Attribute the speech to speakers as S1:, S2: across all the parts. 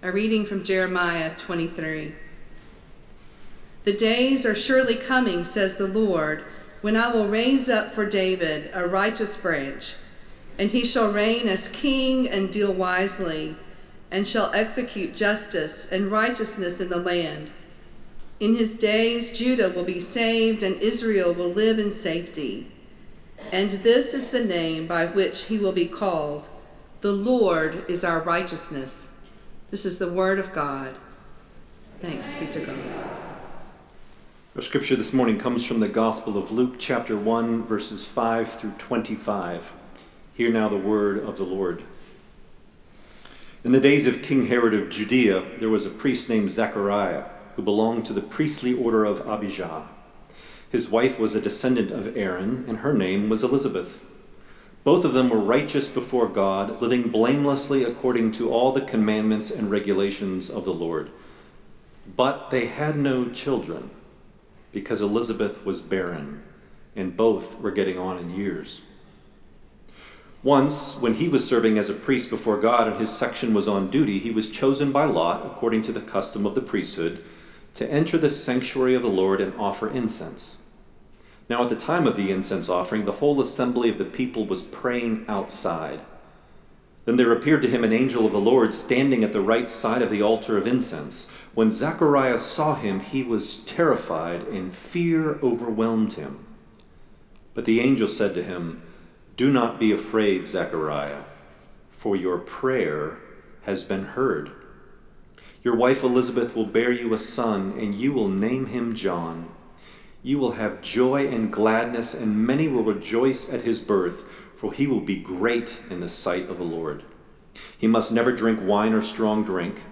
S1: A reading from Jeremiah 23. The days are surely coming, says the Lord, when I will raise up for David a righteous branch, and he shall reign as king and deal wisely, and shall execute justice and righteousness in the land. In his days, Judah will be saved, and Israel will live in safety. And this is the name by which he will be called The Lord is our righteousness. This is the word of God. Thanks be to God.
S2: Our scripture this morning comes from the Gospel of Luke, chapter 1, verses 5 through 25. Hear now the word of the Lord. In the days of King Herod of Judea, there was a priest named Zechariah who belonged to the priestly order of Abijah. His wife was a descendant of Aaron, and her name was Elizabeth. Both of them were righteous before God, living blamelessly according to all the commandments and regulations of the Lord. But they had no children, because Elizabeth was barren, and both were getting on in years. Once, when he was serving as a priest before God and his section was on duty, he was chosen by lot, according to the custom of the priesthood, to enter the sanctuary of the Lord and offer incense. Now, at the time of the incense offering, the whole assembly of the people was praying outside. Then there appeared to him an angel of the Lord standing at the right side of the altar of incense. When Zacharias saw him, he was terrified, and fear overwhelmed him. But the angel said to him, Do not be afraid, Zechariah, for your prayer has been heard. Your wife Elizabeth will bear you a son, and you will name him John. You will have joy and gladness, and many will rejoice at his birth, for he will be great in the sight of the Lord. He must never drink wine or strong drink.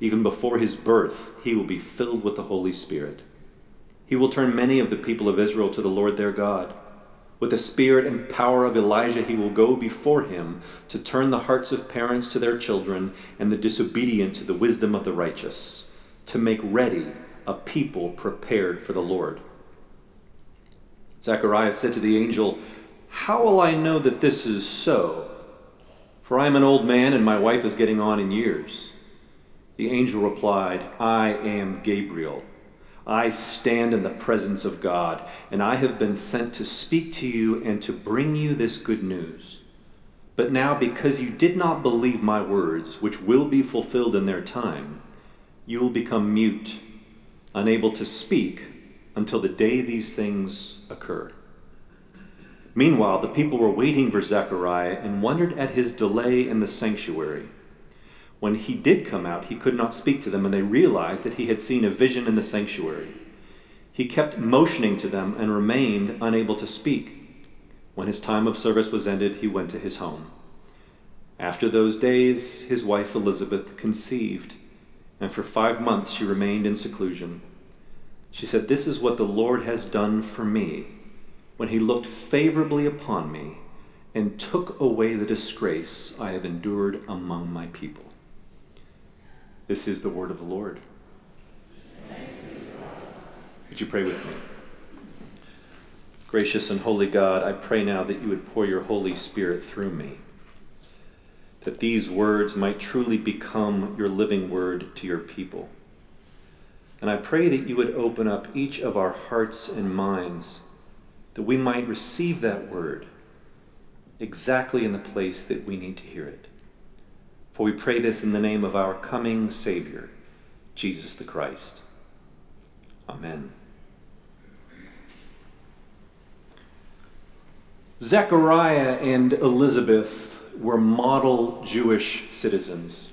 S2: Even before his birth, he will be filled with the Holy Spirit. He will turn many of the people of Israel to the Lord their God. With the spirit and power of Elijah, he will go before him to turn the hearts of parents to their children and the disobedient to the wisdom of the righteous, to make ready a people prepared for the Lord. Zacharias said to the angel, How will I know that this is so? For I am an old man and my wife is getting on in years. The angel replied, I am Gabriel I stand in the presence of God, and I have been sent to speak to you and to bring you this good news. But now, because you did not believe my words, which will be fulfilled in their time, you will become mute, unable to speak until the day these things occur. Meanwhile, the people were waiting for Zechariah and wondered at his delay in the sanctuary. When he did come out, he could not speak to them, and they realized that he had seen a vision in the sanctuary. He kept motioning to them and remained unable to speak. When his time of service was ended, he went to his home. After those days, his wife Elizabeth conceived, and for five months she remained in seclusion. She said, This is what the Lord has done for me when he looked favorably upon me and took away the disgrace I have endured among my people. This is the word of the Lord. Would you pray with me? Gracious and holy God, I pray now that you would pour your Holy Spirit through me, that these words might truly become your living word to your people. And I pray that you would open up each of our hearts and minds, that we might receive that word exactly in the place that we need to hear it. For we pray this in the name of our coming Savior, Jesus the Christ. Amen. Zechariah and Elizabeth were model Jewish citizens.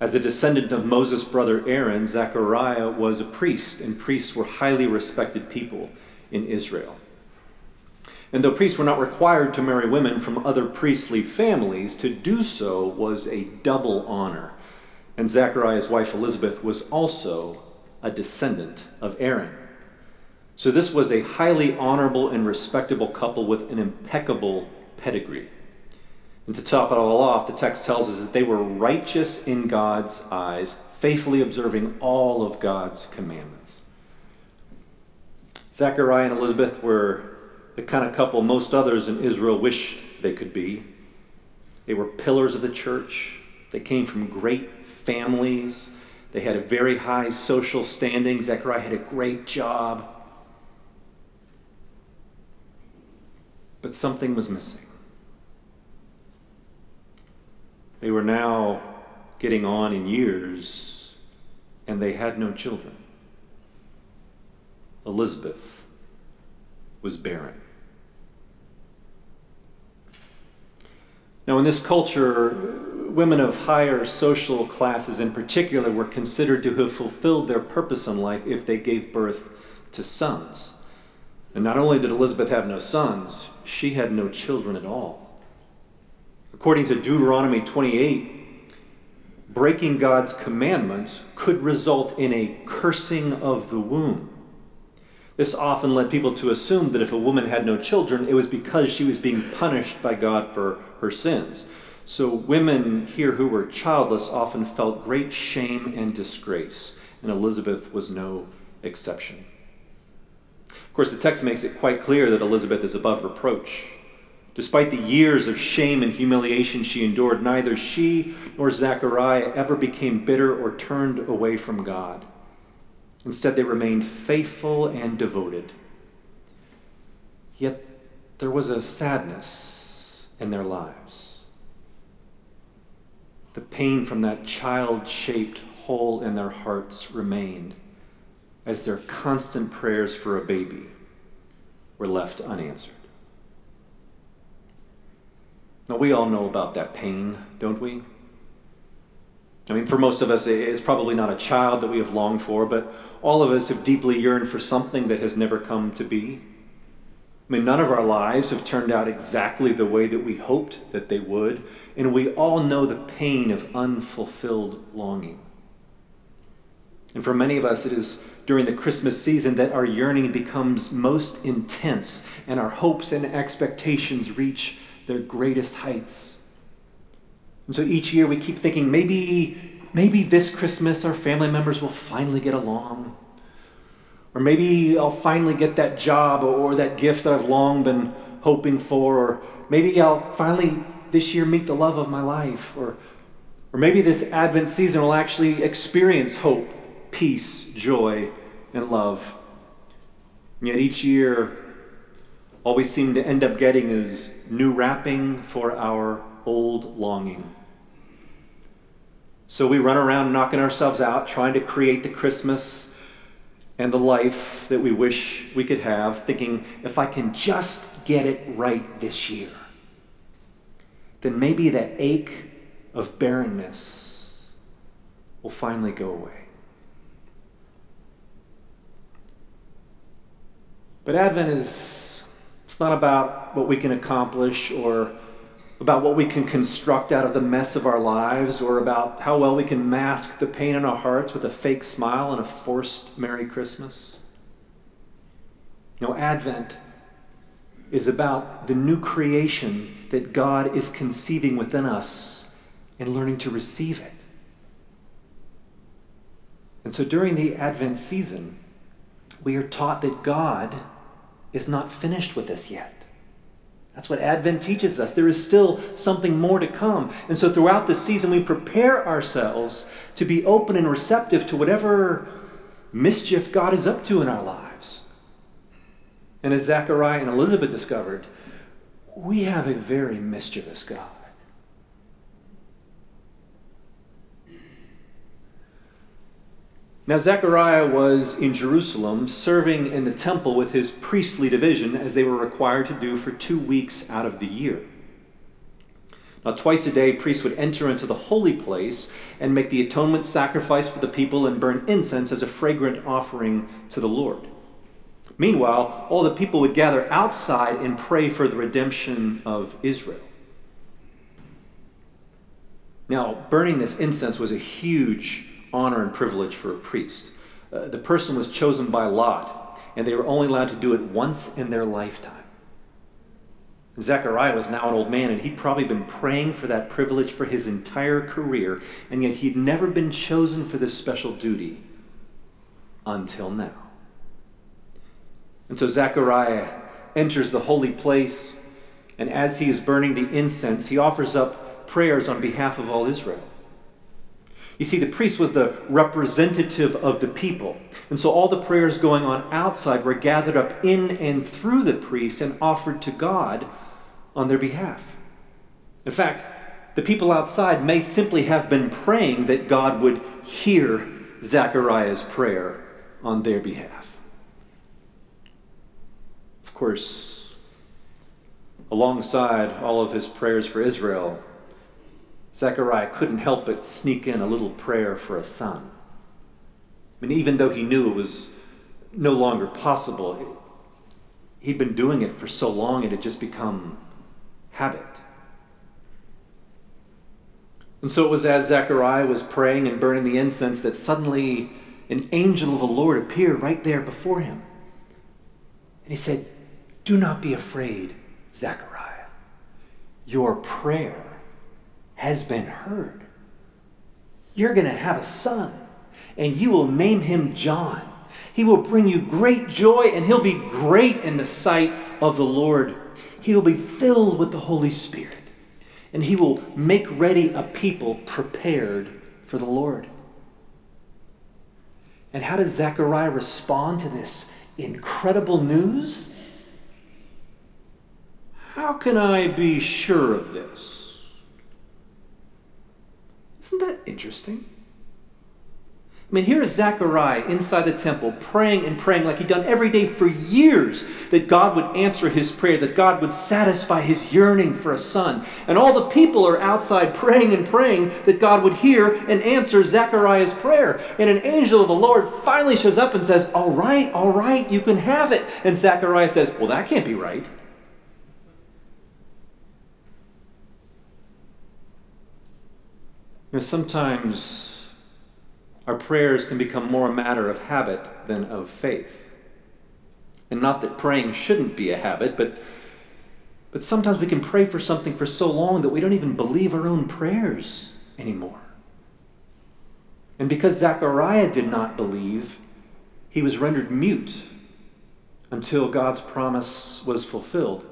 S2: As a descendant of Moses' brother Aaron, Zechariah was a priest, and priests were highly respected people in Israel. And though priests were not required to marry women from other priestly families, to do so was a double honor. And Zechariah's wife Elizabeth was also a descendant of Aaron. So this was a highly honorable and respectable couple with an impeccable pedigree. And to top it all off, the text tells us that they were righteous in God's eyes, faithfully observing all of God's commandments. Zechariah and Elizabeth were the kind of couple most others in Israel wished they could be. They were pillars of the church, They came from great families. They had a very high social standing. Zechariah had a great job. But something was missing. They were now getting on in years, and they had no children. Elizabeth was barren. Now, in this culture, women of higher social classes in particular were considered to have fulfilled their purpose in life if they gave birth to sons. And not only did Elizabeth have no sons, she had no children at all. According to Deuteronomy 28, breaking God's commandments could result in a cursing of the womb. This often led people to assume that if a woman had no children, it was because she was being punished by God for her sins. So women here who were childless often felt great shame and disgrace, and Elizabeth was no exception. Of course, the text makes it quite clear that Elizabeth is above reproach. Despite the years of shame and humiliation she endured, neither she nor Zechariah ever became bitter or turned away from God. Instead, they remained faithful and devoted. Yet there was a sadness in their lives. The pain from that child shaped hole in their hearts remained as their constant prayers for a baby were left unanswered. Now, we all know about that pain, don't we? I mean, for most of us, it's probably not a child that we have longed for, but all of us have deeply yearned for something that has never come to be. I mean, none of our lives have turned out exactly the way that we hoped that they would, and we all know the pain of unfulfilled longing. And for many of us, it is during the Christmas season that our yearning becomes most intense and our hopes and expectations reach their greatest heights. And so each year we keep thinking maybe, maybe this Christmas our family members will finally get along. Or maybe I'll finally get that job or that gift that I've long been hoping for. Or maybe I'll finally this year meet the love of my life. Or, or maybe this Advent season will actually experience hope, peace, joy, and love. And yet each year, all we seem to end up getting is new wrapping for our old longing. So we run around knocking ourselves out, trying to create the Christmas and the life that we wish we could have, thinking if I can just get it right this year, then maybe that ache of barrenness will finally go away. But Advent is it's not about what we can accomplish or about what we can construct out of the mess of our lives, or about how well we can mask the pain in our hearts with a fake smile and a forced Merry Christmas. No, Advent is about the new creation that God is conceiving within us and learning to receive it. And so during the Advent season, we are taught that God is not finished with us yet. That's what Advent teaches us. There is still something more to come. And so throughout the season, we prepare ourselves to be open and receptive to whatever mischief God is up to in our lives. And as Zechariah and Elizabeth discovered, we have a very mischievous God. Now, Zechariah was in Jerusalem serving in the temple with his priestly division as they were required to do for two weeks out of the year. Now, twice a day, priests would enter into the holy place and make the atonement sacrifice for the people and burn incense as a fragrant offering to the Lord. Meanwhile, all the people would gather outside and pray for the redemption of Israel. Now, burning this incense was a huge honor and privilege for a priest. Uh, the person was chosen by lot, and they were only allowed to do it once in their lifetime. Zechariah was now an old man, and he'd probably been praying for that privilege for his entire career, and yet he'd never been chosen for this special duty until now. And so Zechariah enters the holy place, and as he is burning the incense, he offers up prayers on behalf of all Israel. You see, the priest was the representative of the people. And so all the prayers going on outside were gathered up in and through the priest and offered to God on their behalf. In fact, the people outside may simply have been praying that God would hear Zechariah's prayer on their behalf. Of course, alongside all of his prayers for Israel, Zechariah couldn't help but sneak in a little prayer for a son. Mean, even though he knew it was no longer possible, he'd been doing it for so long it had just become habit. And so it was as Zechariah was praying and burning the incense that suddenly an angel of the Lord appeared right there before him. And he said, Do not be afraid, Zechariah. Your prayer has been heard. You're going to have a son, and you will name him John. He will bring you great joy, and he'll be great in the sight of the Lord. He will be filled with the Holy Spirit, and he will make ready a people prepared for the Lord. And how does Zechariah respond to this incredible news? How can I be sure of this? Isn't that interesting? I mean, here is Zechariah inside the temple praying and praying like he'd done every day for years that God would answer his prayer, that God would satisfy his yearning for a son. And all the people are outside praying and praying that God would hear and answer Zechariah's prayer. And an angel of the Lord finally shows up and says, All right, all right, you can have it. And Zechariah says, Well, that can't be right. You know, sometimes our prayers can become more a matter of habit than of faith. And not that praying shouldn't be a habit, but, but sometimes we can pray for something for so long that we don't even believe our own prayers anymore. And because Zechariah did not believe, he was rendered mute until God's promise was fulfilled,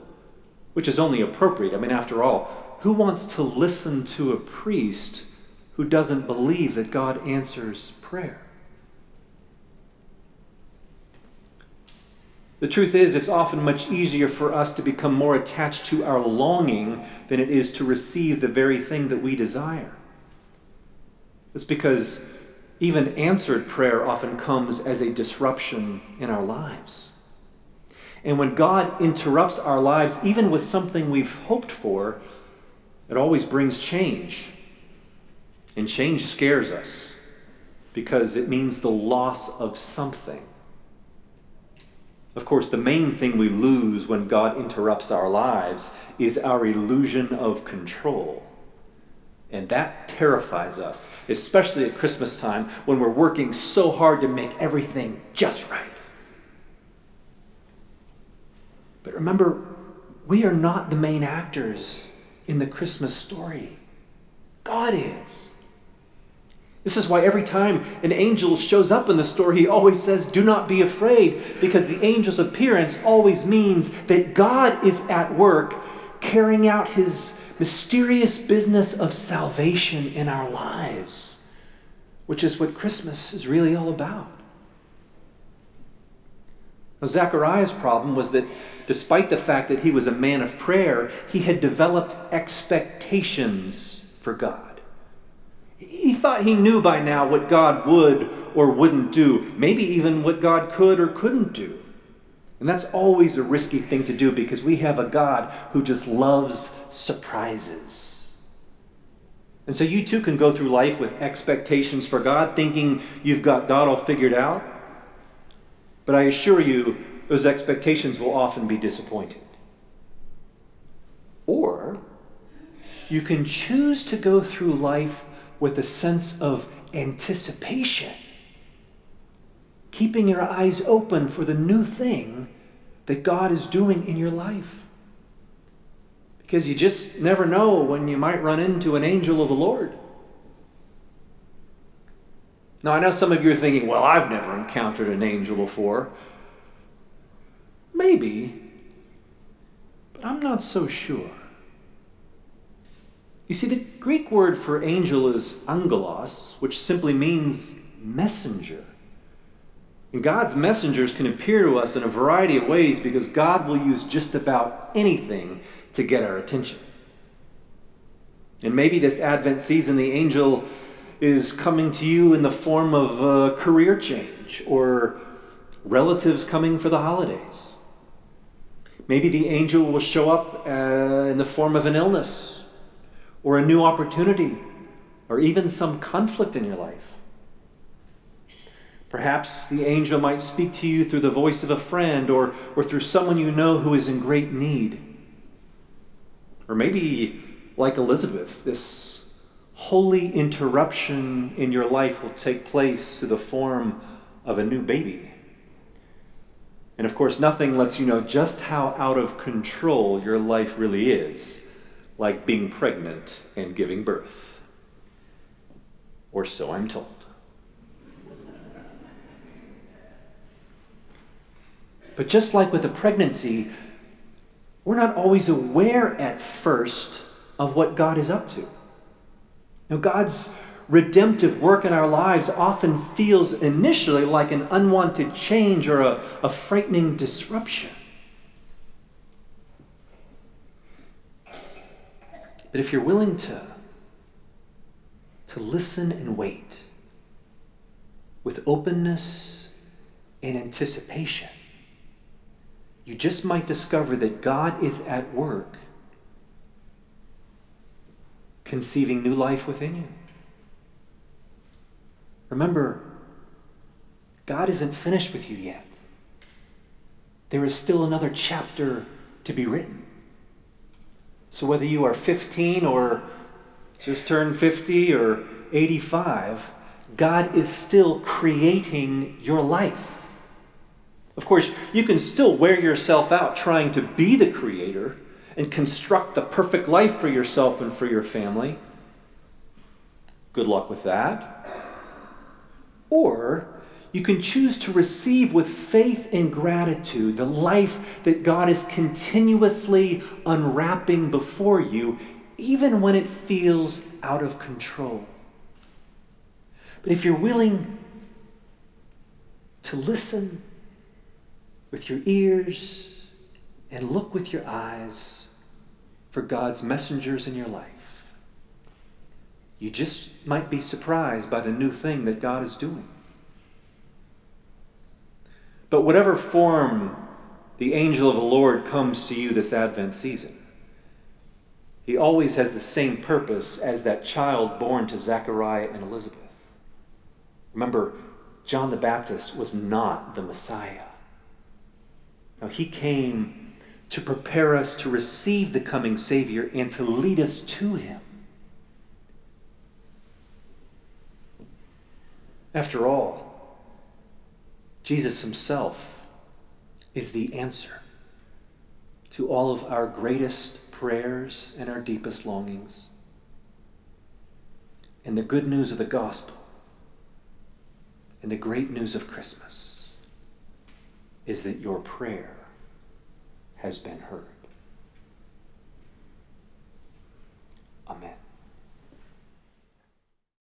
S2: which is only appropriate. I mean, after all, who wants to listen to a priest who doesn't believe that God answers prayer. The truth is, it's often much easier for us to become more attached to our longing than it is to receive the very thing that we desire. It's because even answered prayer often comes as a disruption in our lives. And when God interrupts our lives, even with something we've hoped for, it always brings change and change scares us because it means the loss of something. Of course, the main thing we lose when God interrupts our lives is our illusion of control. And that terrifies us, especially at Christmas time when we're working so hard to make everything just right. But remember, we are not the main actors in the Christmas story, God is. This is why every time an angel shows up in the story, he always says, Do not be afraid, because the angel's appearance always means that God is at work carrying out his mysterious business of salvation in our lives, which is what Christmas is really all about. Now, Zechariah's problem was that despite the fact that he was a man of prayer, he had developed expectations for God. He thought he knew by now what God would or wouldn't do, maybe even what God could or couldn't do. And that's always a risky thing to do because we have a God who just loves surprises. And so you too can go through life with expectations for God, thinking you've got God all figured out. But I assure you, those expectations will often be disappointed. Or you can choose to go through life with a sense of anticipation, keeping your eyes open for the new thing that God is doing in your life. Because you just never know when you might run into an angel of the Lord. Now, I know some of you are thinking, well, I've never encountered an angel before. Maybe, but I'm not so sure. You see, the Greek word for angel is angelos, which simply means messenger. And God's messengers can appear to us in a variety of ways because God will use just about anything to get our attention. And maybe this Advent season, the angel is coming to you in the form of a career change or relatives coming for the holidays. Maybe the angel will show up uh, in the form of an illness or a new opportunity or even some conflict in your life. Perhaps the angel might speak to you through the voice of a friend or, or through someone you know who is in great need. Or maybe, like Elizabeth, this holy interruption in your life will take place through the form of a new baby. And of course, nothing lets you know just how out of control your life really is, like being pregnant and giving birth. Or so I'm told. But just like with a pregnancy, we're not always aware at first of what God is up to. Now, God's redemptive work in our lives often feels initially like an unwanted change or a, a frightening disruption. But if you're willing to, to listen and wait with openness and anticipation, you just might discover that God is at work conceiving new life within you. Remember, God isn't finished with you yet. There is still another chapter to be written. So whether you are 15 or just turned 50 or 85, God is still creating your life. Of course, you can still wear yourself out trying to be the creator and construct the perfect life for yourself and for your family. Good luck with that. Or you can choose to receive with faith and gratitude the life that God is continuously unwrapping before you, even when it feels out of control. But if you're willing to listen with your ears and look with your eyes for God's messengers in your life. You just might be surprised by the new thing that God is doing. But whatever form the angel of the Lord comes to you this Advent season, he always has the same purpose as that child born to Zechariah and Elizabeth. Remember, John the Baptist was not the Messiah. Now, he came to prepare us to receive the coming Savior and to lead us to him. After all, Jesus himself is the answer to all of our greatest prayers and our deepest longings. And the good news of the gospel and the great news of Christmas is that your prayer has been heard. Amen.